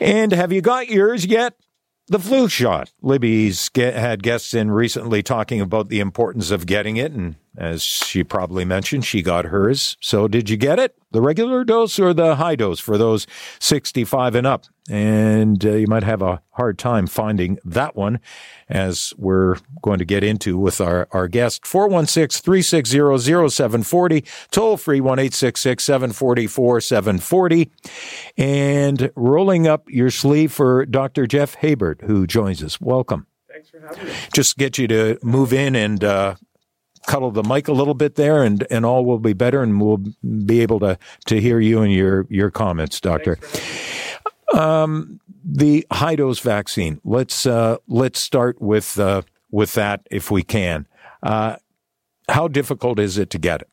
And have you got yours yet? The flu shot. Libby's get, had guests in recently talking about the importance of getting it, and as she probably mentioned, she got hers. So, did you get it? The regular dose or the high dose for those 65 and up? And uh, you might have a hard time finding that one, as we're going to get into with our, our guest. 416 360 0740, toll free 1 740 And rolling up your sleeve for Dr. Jeff Habert, who joins us. Welcome. Thanks for having me. Just get you to move in and uh, cuddle the mic a little bit there, and, and all will be better, and we'll be able to, to hear you and your, your comments, Doctor. Um, the high dose vaccine. Let's uh, let's start with uh, with that if we can. Uh, how difficult is it to get it?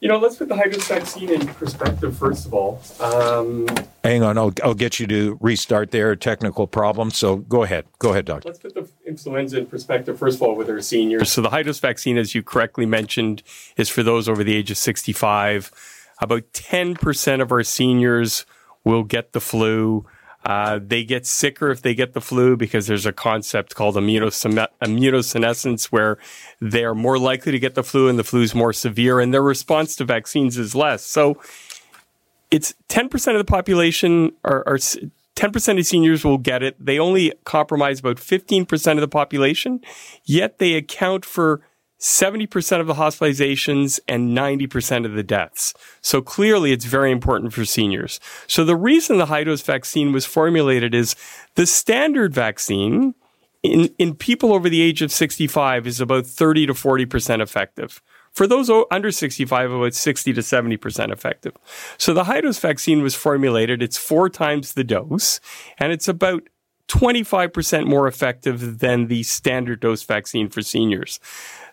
You know, let's put the high dose vaccine in perspective first of all. Um, Hang on, I'll, I'll get you to restart there. Technical problem. So go ahead. Go ahead, doctor. let's put the influenza in perspective first of all with our seniors. So the high vaccine, as you correctly mentioned, is for those over the age of 65. About 10% of our seniors will get the flu. Uh, they get sicker if they get the flu because there's a concept called immunosenescence where they are more likely to get the flu and the flu is more severe and their response to vaccines is less. So it's 10% of the population are, are 10% of seniors will get it. They only compromise about 15% of the population, yet they account for 70% of the hospitalizations and 90% of the deaths. So clearly it's very important for seniors. So the reason the high dose vaccine was formulated is the standard vaccine in, in people over the age of 65 is about 30 to 40% effective. For those under 65, about 60 to 70% effective. So the high dose vaccine was formulated. It's four times the dose and it's about 25% more effective than the standard dose vaccine for seniors.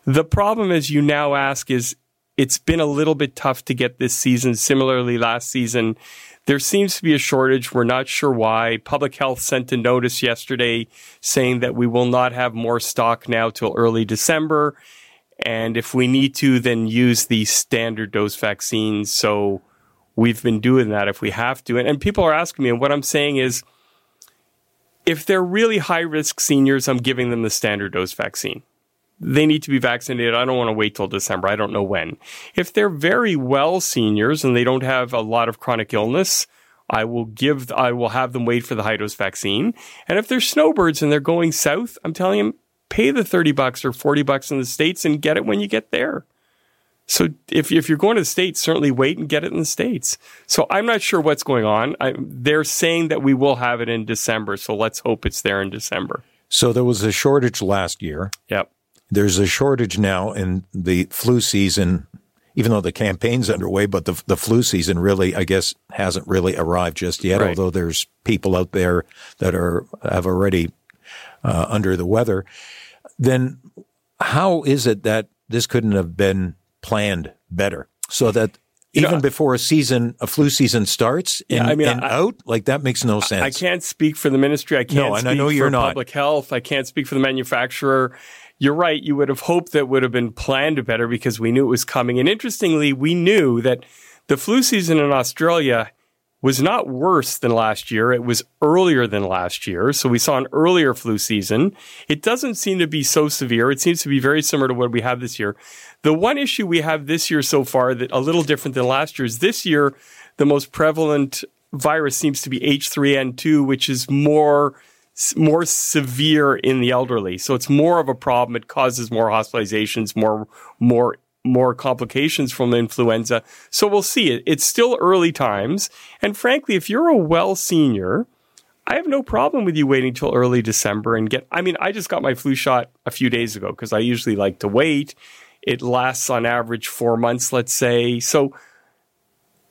The problem, as you now ask, is it's been a little bit tough to get this season. Similarly, last season, there seems to be a shortage. We're not sure why. Public Health sent a notice yesterday saying that we will not have more stock now till early December. And if we need to, then use the standard dose vaccines. So we've been doing that if we have to. And, and people are asking me, and what I'm saying is, if they're really high risk seniors, I'm giving them the standard dose vaccine they need to be vaccinated. I don't want to wait till December. I don't know when. If they're very well seniors and they don't have a lot of chronic illness, I will give, I will have them wait for the high dose vaccine. And if they're snowbirds and they're going south, I'm telling them, pay the 30 bucks or 40 bucks in the States and get it when you get there. So if, if you're going to the States, certainly wait and get it in the States. So I'm not sure what's going on. I, they're saying that we will have it in December. So let's hope it's there in December. So there was a shortage last year. Yep. There's a shortage now in the flu season, even though the campaign's underway, but the, the flu season really, I guess, hasn't really arrived just yet, Right. although there's people out there that are, have already, uh, under the weather. Then how is it that this couldn't have been planned better so that You know, even before a season, a flu season starts and, Yeah, I mean, and I- out, like that makes no sense. I can't speak for the ministry. I can't No, and I speak know for you're not. public health. I can't speak for the manufacturer. You're right. You would have hoped that would have been planned better because we knew it was coming. And interestingly, we knew that the flu season in Australia was not worse than last year. It was earlier than last year. So we saw an earlier flu season. It doesn't seem to be so severe. It seems to be very similar to what we have this year. The one issue we have this year so far that a little different than last year is this year, the most prevalent virus seems to be H3N2, which is more more severe in the elderly. So it's more of a problem. It causes more hospitalizations, more more more complications from influenza. So we'll see it. It's still early times. And frankly, if you're a well senior, I have no problem with you waiting till early December and get I mean, I just got my flu shot a few days ago because I usually like to wait. It lasts on average 4 months, let's say. So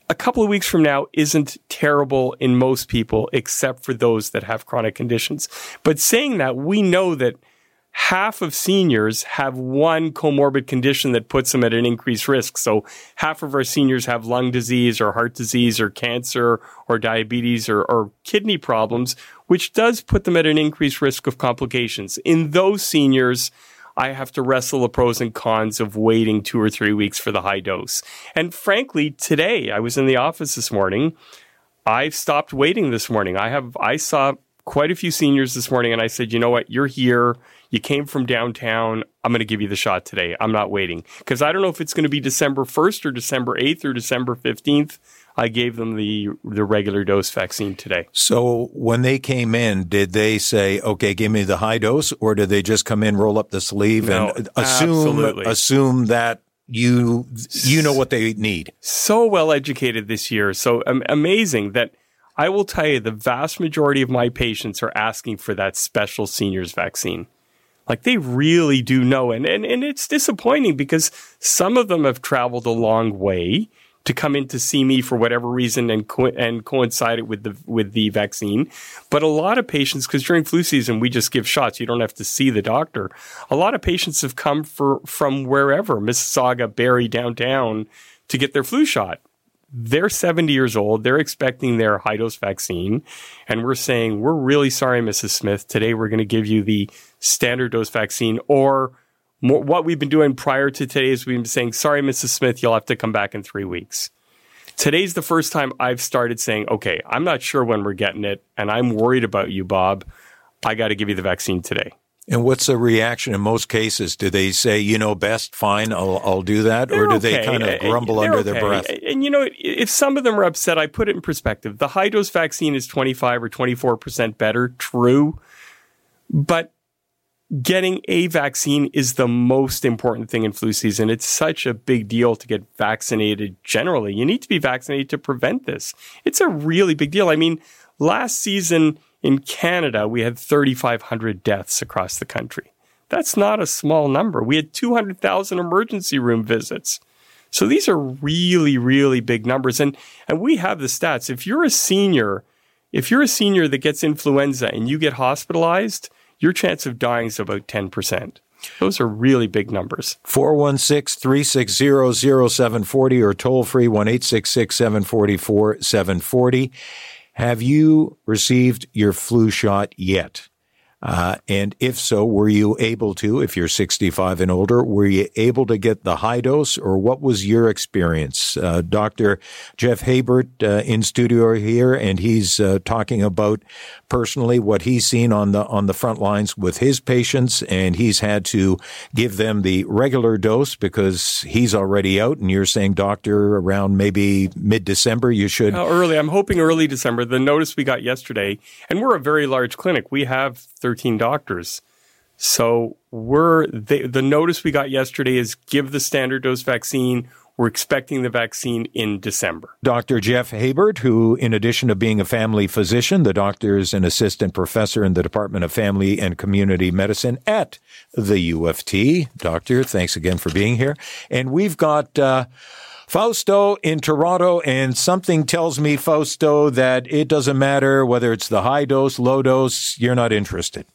a couple of weeks from now isn't terrible in most people, except for those that have chronic conditions. But saying that, we know that half of seniors have one comorbid condition that puts them at an increased risk. So half of our seniors have lung disease or heart disease or cancer or diabetes or, or, kidney problems, which does put them at an increased risk of complications. In those seniors, I have to wrestle the pros and cons of waiting two or three weeks for the high dose. And frankly, today I was in the office this morning. I've stopped waiting this morning. I have, I saw quite a few seniors this morning and I said, you know what? You're here. You came from downtown. I'm going to give you the shot today. I'm not waiting because I don't know if it's going to be December 1st or December 8th or December 15th. I gave them the the regular dose vaccine today. So when they came in, did they say, "Okay, give me the high dose," or did they just come in, roll up the sleeve, no, and assume absolutely. assume that you you know what they need? So well educated this year, so um, amazing that I will tell you the vast majority of my patients are asking for that special seniors vaccine. Like they really do know, and and and it's disappointing because some of them have traveled a long way to come in to see me for whatever reason and co- and coincide it with the with the vaccine. But a lot of patients, because during flu season we just give shots, you don't have to see the doctor. A lot of patients have come for from wherever Mississauga, Barrie, downtown to get their flu shot. They're 70 years old. They're expecting their high dose vaccine. And we're saying, we're really sorry, Mrs. Smith. Today we're going to give you the standard dose vaccine or more, what we've been doing prior to today is we've been saying, sorry, Mrs. Smith, you'll have to come back in three weeks. Today's the first time I've started saying, okay, I'm not sure when we're getting it, and I'm worried about you, Bob. I got to give you the vaccine today. And what's the reaction in most cases? Do they say, you know, best, fine, I'll, I'll do that? They're or do okay. they kind of grumble They're under okay. their breath? And you know, if some of them are upset, I put it in perspective. The high dose vaccine is 25 or 24% better, true. But getting a vaccine is the most important thing in flu season. It's such a big deal to get vaccinated generally. You need to be vaccinated to prevent this. It's a really big deal. I mean, last season in Canada, we had 3,500 deaths across the country. That's not a small number. We had 200,000 emergency room visits. So these are really, really big numbers. And, and we have the stats. If you're a senior, if you're a senior that gets influenza and you get hospitalized, your chance of dying is about 10%. Those are really big numbers. 416 360 0740 or toll free 1 744 740. Have you received your flu shot yet? Uh, and if so, were you able to, if you're 65 and older, were you able to get the high dose or what was your experience? Uh, Dr. Jeff Habert uh, in studio here, and he's uh, talking about personally what he's seen on the, on the front lines with his patients. And he's had to give them the regular dose because he's already out. And you're saying, doctor, around maybe mid December, you should. Uh, early. I'm hoping early December. The notice we got yesterday, and we're a very large clinic. We have 13 doctors. So we're the, notice we got yesterday is give the standard dose vaccine. We're expecting the vaccine in December. Dr. Jeff Habert, who, in addition to being a family physician, the doctor is an assistant professor in the Department of Family and Community Medicine at the U of T. Doctor, thanks again for being here. And we've got uh, Fausto in Toronto, and something tells me, Fausto, that it doesn't matter whether it's the high dose, low dose, you're not interested.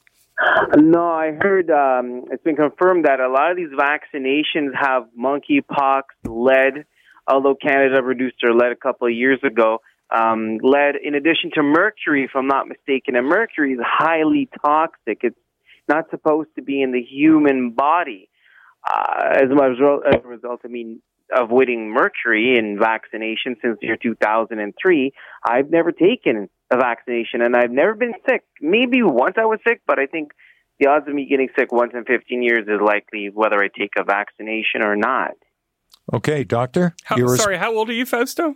No, I heard um, it's been confirmed that a lot of these vaccinations have monkeypox, lead, although Canada reduced their lead a couple of years ago. Um, lead, in addition to mercury, if I'm not mistaken, and mercury is highly toxic. It's not supposed to be in the human body. Uh, as, a result, as a result, I mean, avoiding mercury in vaccination since the year 2003, I've never taken a vaccination and I've never been sick. Maybe once I was sick, but I think the odds of me getting sick once in 15 years is likely whether I take a vaccination or not. Okay, doctor. How, sorry, how old are you, Fausto?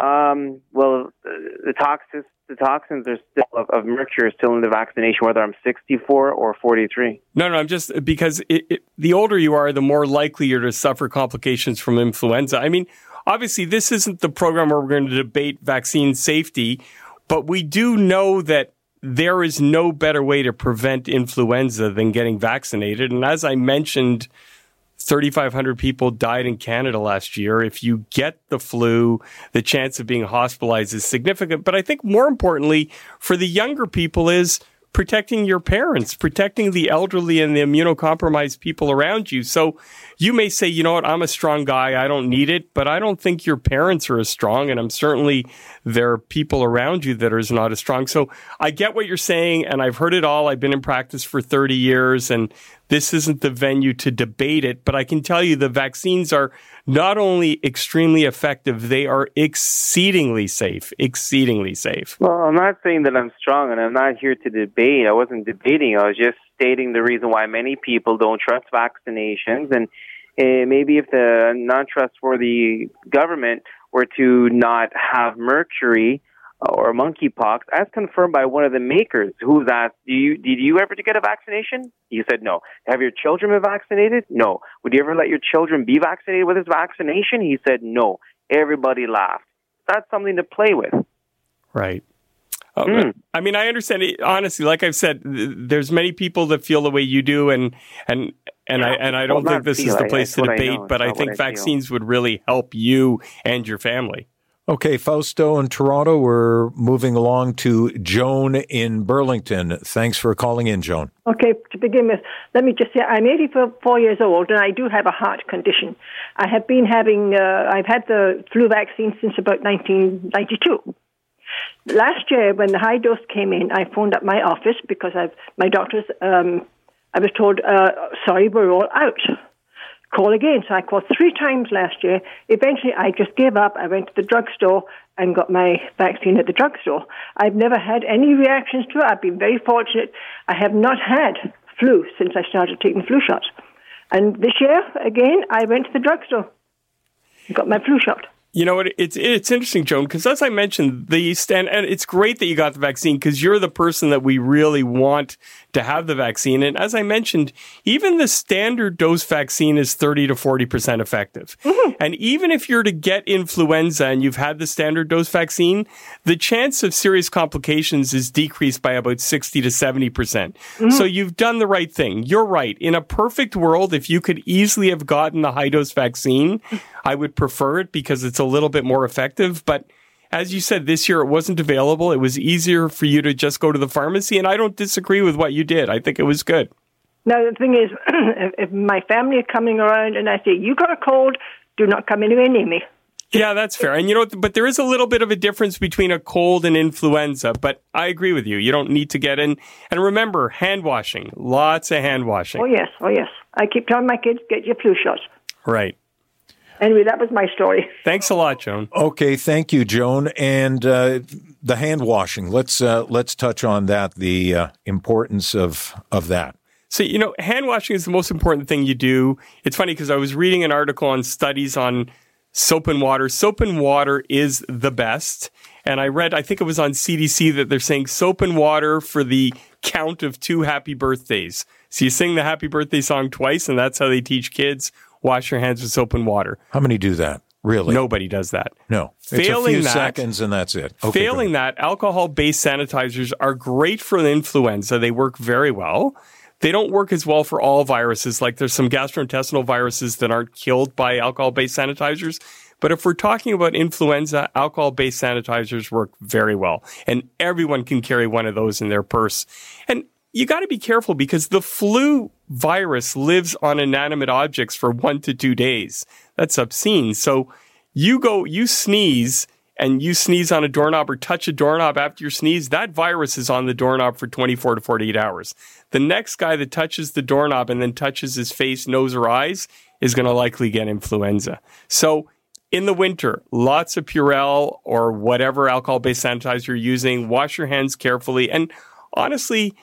Um, well, the toxins, the toxins are still of, of, mercury are still in the vaccination, whether I'm 64 or 43. No, no, I'm just because it, it, the older you are, the more likely you're to suffer complications from influenza. I mean, obviously, this isn't the program where we're going to debate vaccine safety, but we do know that there is no better way to prevent influenza than getting vaccinated. And as I mentioned 3,500 people died in Canada last year. If you get the flu, the chance of being hospitalized is significant. But I think more importantly for the younger people is protecting your parents, protecting the elderly and the immunocompromised people around you. So you may say, you know what, I'm a strong guy. I don't need it, but I don't think your parents are as strong. And I'm certainly there are people around you that are not as strong. So I get what you're saying. And I've heard it all. I've been in practice for 30 years and this isn't the venue to debate it, but I can tell you the vaccines are not only extremely effective, they are exceedingly safe, exceedingly safe. Well, I'm not saying that I'm strong and I'm not here to debate. I wasn't debating. I was just stating the reason why many people don't trust vaccinations. And uh, maybe if the non trustworthy government were to not have mercury, or monkeypox, as confirmed by one of the makers, who's asked, "Do you did you ever get a vaccination?" You said no. Have your children been vaccinated? No. Would you ever let your children be vaccinated with this vaccination? He said no. Everybody laughed. That's something to play with. Right. Oh, mm. I mean, I understand it. Honestly, like I've said, there's many people that feel the way you do, and and and I and I don't well, think this is the place to debate. But I think I vaccines would really help you and your family. Okay, Fausto in Toronto, we're moving along to Joan in Burlington. Thanks for calling in, Joan. Okay, to begin with, let me just say I'm 84 years old and I do have a heart condition. I have been having, uh, I've had the flu vaccine since about 1992. Last year, when the high dose came in, I phoned up my office because I've, my doctors, um, I was told, uh, sorry, we're all out call again. So I called three times last year. Eventually, I just gave up. I went to the drugstore and got my vaccine at the drugstore. I've never had any reactions to it. I've been very fortunate. I have not had flu since I started taking flu shots. And this year, again, I went to the drugstore got my flu shot. You know what? It's it's interesting, Joan, because as I mentioned, the stand and it's great that you got the vaccine because you're the person that we really want to have the vaccine. And as I mentioned, even the standard dose vaccine is 30 to 40% effective. Mm-hmm. And even if you're to get influenza and you've had the standard dose vaccine, the chance of serious complications is decreased by about 60 to 70%. percent mm hmm So you've done the right thing. You're right. In a perfect world, if you could easily have gotten the high dose vaccine, I would prefer it because it's a little bit more effective. But as you said, this year it wasn't available. It was easier for you to just go to the pharmacy, and I don't disagree with what you did. I think it was good. Now, the thing is, if my family are coming around and I say, you got a cold, do not come anywhere near me. Yeah, that's fair. And you know, but there is a little bit of a difference between a cold and influenza, but I agree with you. You don't need to get in. And remember, hand washing. Lots of hand washing. Oh, yes. Oh, yes. I keep telling my kids, get your flu shots. Right. Anyway, that was my story. Thanks a lot, Joan. Okay, thank you, Joan. And uh, the hand washing. Let's uh, let's touch on that. The uh, importance of of that. So you know, hand washing is the most important thing you do. It's funny because I was reading an article on studies on soap and water. Soap and water is the best. And I read, I think it was on CDC that they're saying soap and water for the count of two happy birthdays. So you sing the happy birthday song twice, and that's how they teach kids wash your hands with soap and water. How many do that? Really? Nobody does that. No. Failing that, seconds and that's it. Okay, failing that, alcohol based sanitizers are great for the influenza. They work very well. They don't work as well for all viruses. Like there's some gastrointestinal viruses that aren't killed by alcohol based sanitizers. But if we're talking about influenza, alcohol based sanitizers work very well. And everyone can carry one of those in their purse. And you got to be careful because the flu virus lives on inanimate objects for one to two days. That's obscene. So you go, you sneeze and you sneeze on a doorknob or touch a doorknob after you sneeze, that virus is on the doorknob for 24 to 48 hours. The next guy that touches the doorknob and then touches his face, nose, or eyes is going to likely get influenza. So in the winter, lots of Purell or whatever alcohol based sanitizer you're using. Wash your hands carefully. And honestly,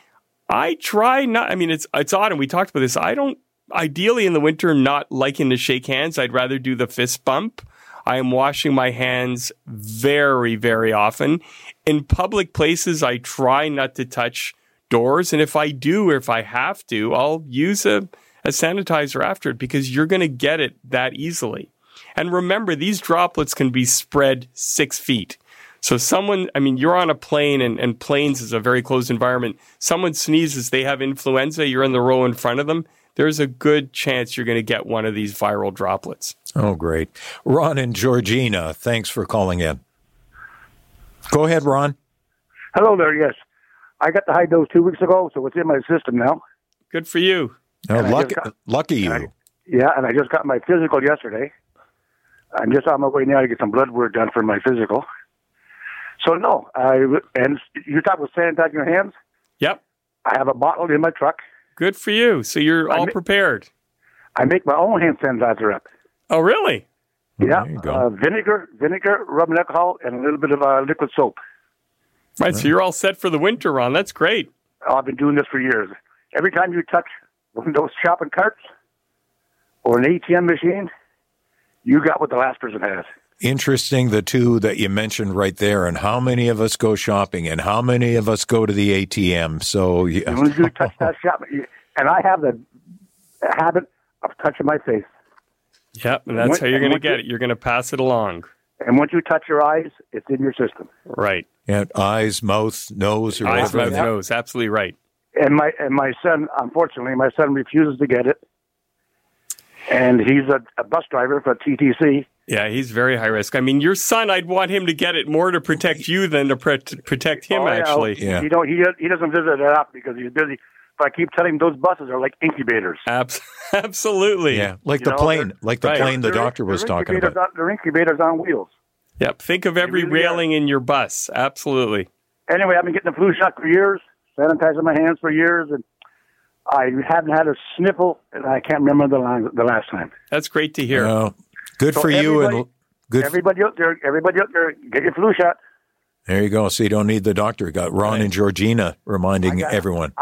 I try not. I mean, it's it's odd, and we talked about this. I don't ideally in the winter not liking to shake hands. I'd rather do the fist bump. I am washing my hands very, very often. In public places, I try not to touch doors, and if I do, or if I have to, I'll use a, a sanitizer after it because you're going to get it that easily. And remember, these droplets can be spread six feet. So someone, I mean, you're on a plane and, and planes is a very closed environment. Someone sneezes, they have influenza, you're in the row in front of them. there's a good chance you're going to get one of these viral droplets. Oh, great. Ron and Georgina, thanks for calling in. Go ahead, Ron. Hello there. Yes, I got the high dose two weeks ago, so it's in my system now. Good for you. Oh, lucky, got- lucky you. I- Yeah, and I just got my physical yesterday. I'm just on my way now to get some blood work done for my physical. So no, I and you talk about sanitizing your hands. Yep. I have a bottle in my truck. Good for you. So you're I all ma- prepared. I make my own hand sanitizer up. Oh, really? Yeah, there. Uh, vinegar, vinegar, rubbing alcohol, and a little bit of uh, liquid soap. Right. So you're all set for the winter, Ron. That's great. I've been doing this for years. Every time you touch one of those shopping carts or an ATM machine, you got what the last person has. Interesting, the two that you mentioned right there, and how many of us go shopping, and how many of us go to the ATM. So, As yeah. soon as you touch that shop, and I have the habit of touching my face. Yep. And that's What- how you're going to get you- it. You're going to pass it along. And once you touch your eyes, it's in your system. Right. yeah, eyes, mouth, nose, or Eyes, whatever. mouth, nose. Absolutely right. And my and my son, unfortunately, my son refuses to get it. And he's a, a bus driver for TTC. Yeah, he's very high risk. I mean, your son, I'd want him to get it more to protect you than to pre- protect him, Oh, yeah. actually. Yeah. He don't he he doesn't visit it up because he's busy. But I keep telling him those buses are like incubators. Abs- absolutely. Yeah, like You the know, plane, like the Right. plane the doctor was talking about. On, they're incubators on wheels. Yep. Think of every really are. railing in your bus. Absolutely. Anyway, I've been getting the flu shot for years, sanitizing my hands for years, and I haven't had a sniffle, and I can't remember the last, the last time. That's great to hear. Well, good So for you, and good. Everybody out there, everybody out there, get your flu shot. there you go. So you don't need the doctor. You got Ron and Georgina reminding got- everyone.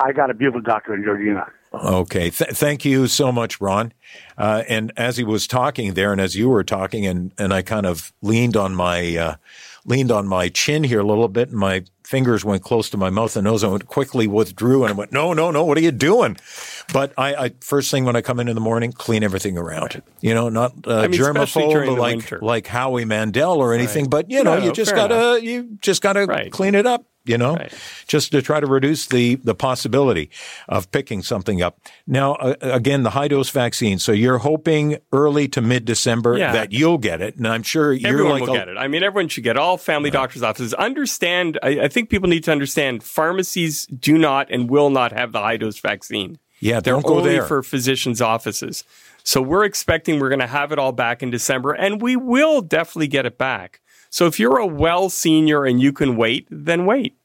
I got a beautiful doctor in Georgina. Okay. Th- thank you so much, Ron. Uh, and as he was talking there, and as you were talking, and, and I kind of leaned on my uh, leaned on my chin here a little bit, and my fingers went close to my mouth and nose. I went quickly withdrew, and I went, "No, no, no! What are you doing?" But I, I first thing when I come in in the morning, clean everything around. You know, not uh, I mean, germaphobe like winter. like Howie Mandel or anything, but you know, No, you just gotta you just gotta Right. clean it up you know, Right. just to try to reduce the, the possibility of picking something up. Now, uh, again, the high dose vaccine. So you're hoping early to mid December Yeah. that you'll get it. And I'm sure you're Everyone like, will a- get it. I mean, everyone should get it. all family doctors' offices. Understand, I, I think people need to understand pharmacies do not and will not have the high dose vaccine. yeah, They're don't go only there. for physicians' offices. So we're expecting we're going to have it all back in December, and we will definitely get it back. So if you're a well senior and you can wait, then wait.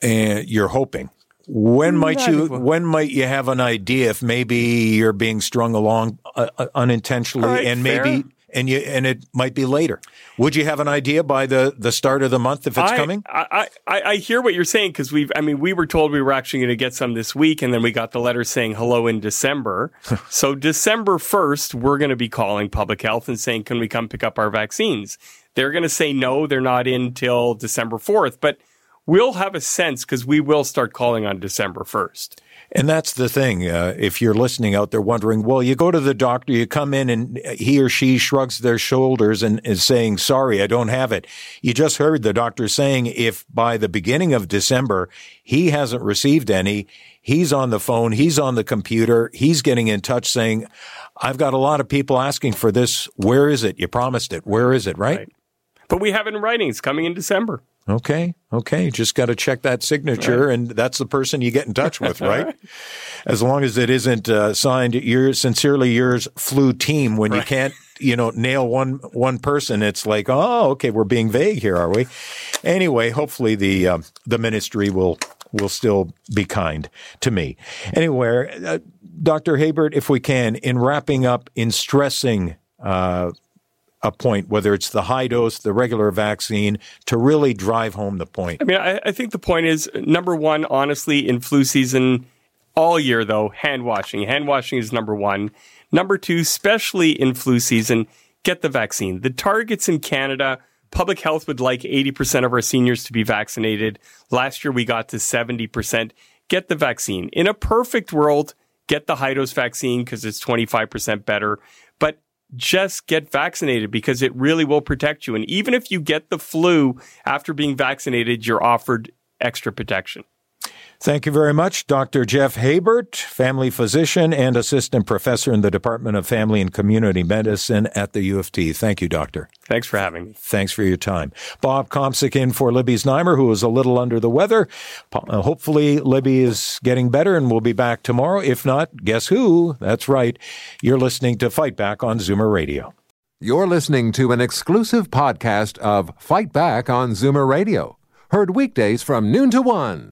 and you're hoping. When might you? When might you have an idea if maybe you're being strung along uh, uh, unintentionally, All right, and maybe fair. And you and it might be later? Would you have an idea by the the start of the month if it's I, coming? I, I, I hear what you're saying because we've, I mean, we were told we were actually going to get some this week, and then we got the letter saying hello in December. so December 1st, we're going to be calling public health and saying, can we come pick up our vaccines? They're going to say no, they're not in till December 4th, but we'll have a sense because we will start calling on December 1st. And that's the thing. Uh, if you're listening out there wondering, well, you go to the doctor, you come in and he or she shrugs their shoulders and is saying, sorry, I don't have it. You just heard the doctor saying if by the beginning of December he hasn't received any, he's on the phone, he's on the computer, he's getting in touch saying, I've got a lot of people asking for this. Where is it? You promised it. Where is it? Right? Right. But we have it in writing. It's coming in December. Okay. Okay. Just got to check that signature, and that's the person you get in touch with, right? As long as it isn't uh, signed, your sincerely yours flu team. When you can't, you know, nail one one person, it's like, oh, okay, we're being vague here, are we? Anyway, hopefully the um, the ministry will will still be kind to me. Anyway, uh, Dr. Habert, if we can, in wrapping up, in stressing. Uh, a point, whether it's the high dose, the regular vaccine, to really drive home the point. I mean, I, I think the point is number one, honestly, in flu season, all year though, hand washing. Hand washing is number one. Number two, especially in flu season, get the vaccine. The targets in Canada, public health would like 80% of our seniors to be vaccinated. Last year we got to 70%. Get the vaccine. In a perfect world, get the high dose vaccine because it's 25% better. Just get vaccinated because it really will protect you. And even if you get the flu after being vaccinated, you're offered extra protection. Thank you very much, Dr. Jeff Habert, family physician and assistant professor in the Department of Family and Community Medicine at the U of T. Thank you, Doctor. Thanks for having me. Thanks for your time. Bob Komsic in for Libby Znaimer, who is a little under the weather. Uh, hopefully, Libby is getting better and we'll be back tomorrow. If not, guess who? That's right. You're listening to Fight Back on Zoomer Radio. You're listening to an exclusive podcast of Fight Back on Zoomer Radio, heard weekdays from noon to one.